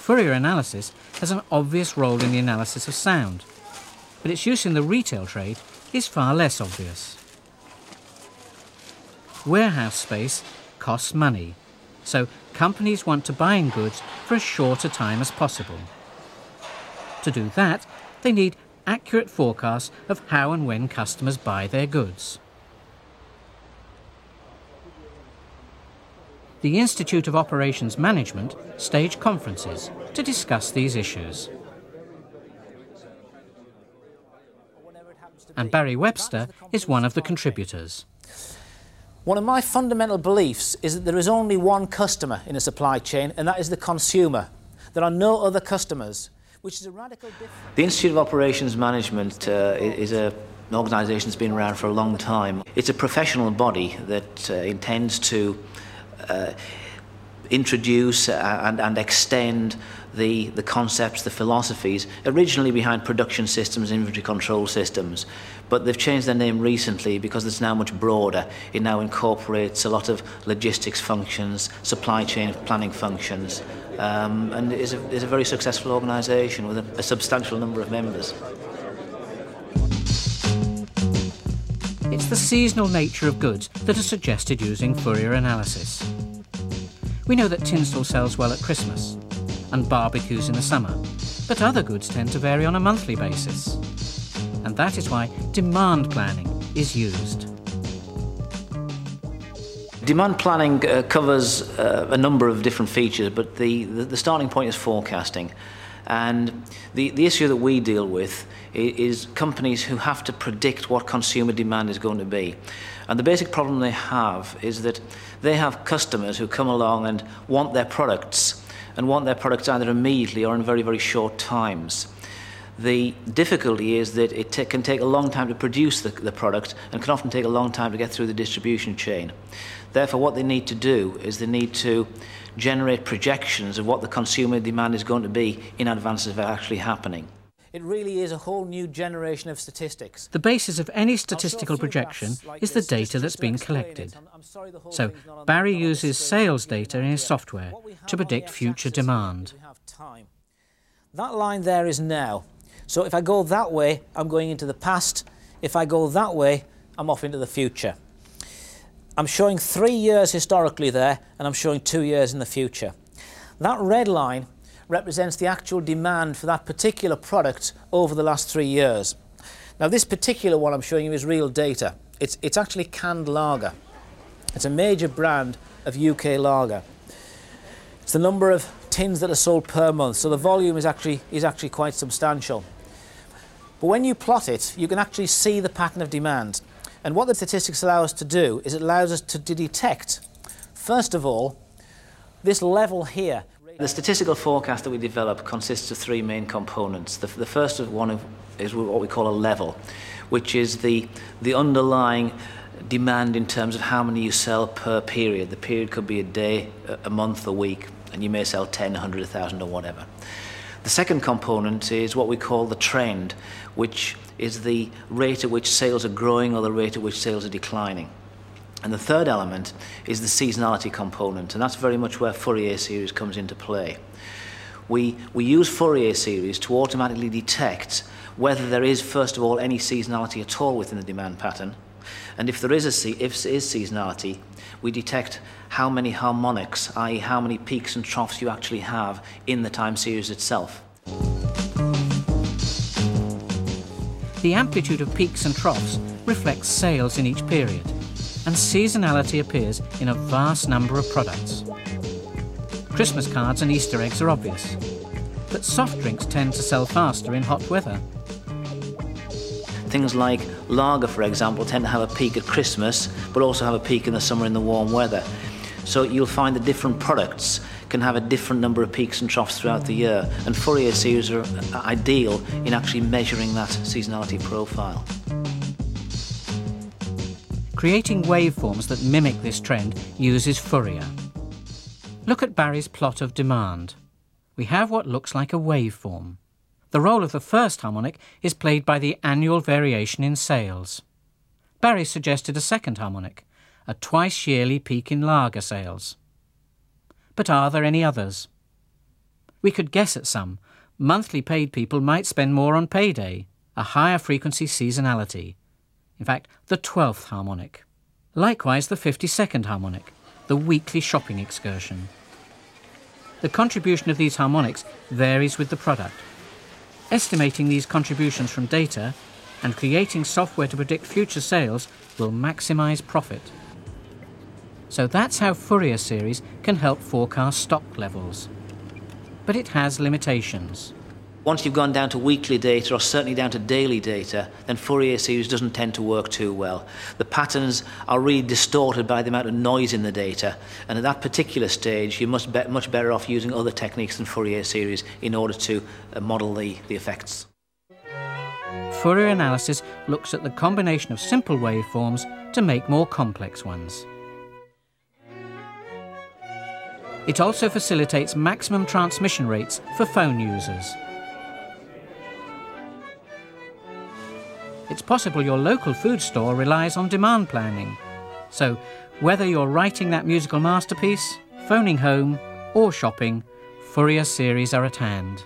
Fourier analysis has an obvious role in the analysis of sound, but its use in the retail trade is far less obvious. Warehouse space costs money, so companies want to buy in goods for as short a time as possible. To do that, they need accurate forecasts of how and when customers buy their goods. The Institute of Operations Management stage conferences to discuss these issues. And Barry Webster is one of the contributors. One of my fundamental beliefs is that there is only one customer in a supply chain, and that is the consumer. There are no other customers, which is a radical difference. The Institute of Operations Management uh, is a, an organisation that's been around for a long time. It's a professional body that uh, intends to uh, introduce and, and extend the, the concepts, the philosophies, originally behind production systems, inventory control systems, but they've changed their name recently because it's now much broader. It now incorporates a lot of logistics functions, supply chain planning functions, um, and is a, is a very successful organisation with a, a substantial number of members. It's the seasonal nature of goods that has suggested using Fourier analysis. We know that tinsel sells well at Christmas and barbecues in the summer, but other goods tend to vary on a monthly basis. And that is why demand planning is used. Demand planning uh, covers uh, a number of different features, but the, the, the starting point is forecasting. And the, the issue that we deal with is companies who have to predict what consumer demand is going to be. And the basic problem they have is that they have customers who come along and want their products and want their products either immediately or in very, very short times. The difficulty is that it can take a long time to produce the, the product and can often take a long time to get through the distribution chain. Therefore, what they need to do is they need to generate projections of what the consumer demand is going to be in advance of it actually happening. It really is a whole new generation of statistics. The basis of any statistical projection like is the data that's been collected. I'm, I'm sorry, so Barry uses sales data in his software to predict future demand. That line there is now. So if I go that way, I'm going into the past. If I go that way, I'm off into the future. I'm showing three years historically there, and I'm showing two years in the future. That red line represents the actual demand for that particular product over the last three years. Now this particular one I'm showing you is real data. It's, it's actually canned lager. It's a major brand of UK lager. It's the number of tins that are sold per month, so the volume is actually, is actually quite substantial. But when you plot it, you can actually see the pattern of demand. And what the statistics allow us to do is it allows us to detect, first of all, this level here the statistical forecast that we develop consists of three main components. The, the first one is what we call a level, which is the, the underlying demand in terms of how many you sell per period. The period could be a day, a month, a week, and you may sell 10, 100, 1,000 or whatever. The second component is what we call the trend, which is the rate at which sales are growing or the rate at which sales are declining. And the third element is the seasonality component, and that's very much where Fourier series comes into play. We, we use Fourier series to automatically detect whether there is, first of all, any seasonality at all within the demand pattern. And if there is, a, if is seasonality, we detect how many harmonics, i.e. how many peaks and troughs you actually have in the time series itself. The amplitude of peaks and troughs reflects sales in each period and seasonality appears in a vast number of products. Christmas cards and Easter eggs are obvious, but soft drinks tend to sell faster in hot weather. Things like lager, for example, tend to have a peak at Christmas, but also have a peak in the summer in the warm weather. So you'll find that different products can have a different number of peaks and troughs throughout the year, and Fourier series are uh, ideal in actually measuring that seasonality profile. Creating waveforms that mimic this trend uses Fourier. Look at Barry's plot of demand. We have what looks like a waveform. The role of the first harmonic is played by the annual variation in sales. Barry suggested a second harmonic, a twice yearly peak in lager sales. But are there any others? We could guess at some. Monthly paid people might spend more on payday, a higher frequency seasonality. In fact, the 12th harmonic. Likewise, the 52nd harmonic, the weekly shopping excursion. The contribution of these harmonics varies with the product. Estimating these contributions from data and creating software to predict future sales will maximize profit. So that's how Fourier series can help forecast stock levels. But it has limitations. Once you've gone down to weekly data or certainly down to daily data, then Fourier series doesn't tend to work too well. The patterns are really distorted by the amount of noise in the data, and at that particular stage, you must be much better off using other techniques than Fourier series in order to uh, model the, the effects. Fourier analysis looks at the combination of simple waveforms to make more complex ones. It also facilitates maximum transmission rates for phone users. It's possible your local food store relies on demand planning. So, whether you're writing that musical masterpiece, phoning home, or shopping, Fourier series are at hand.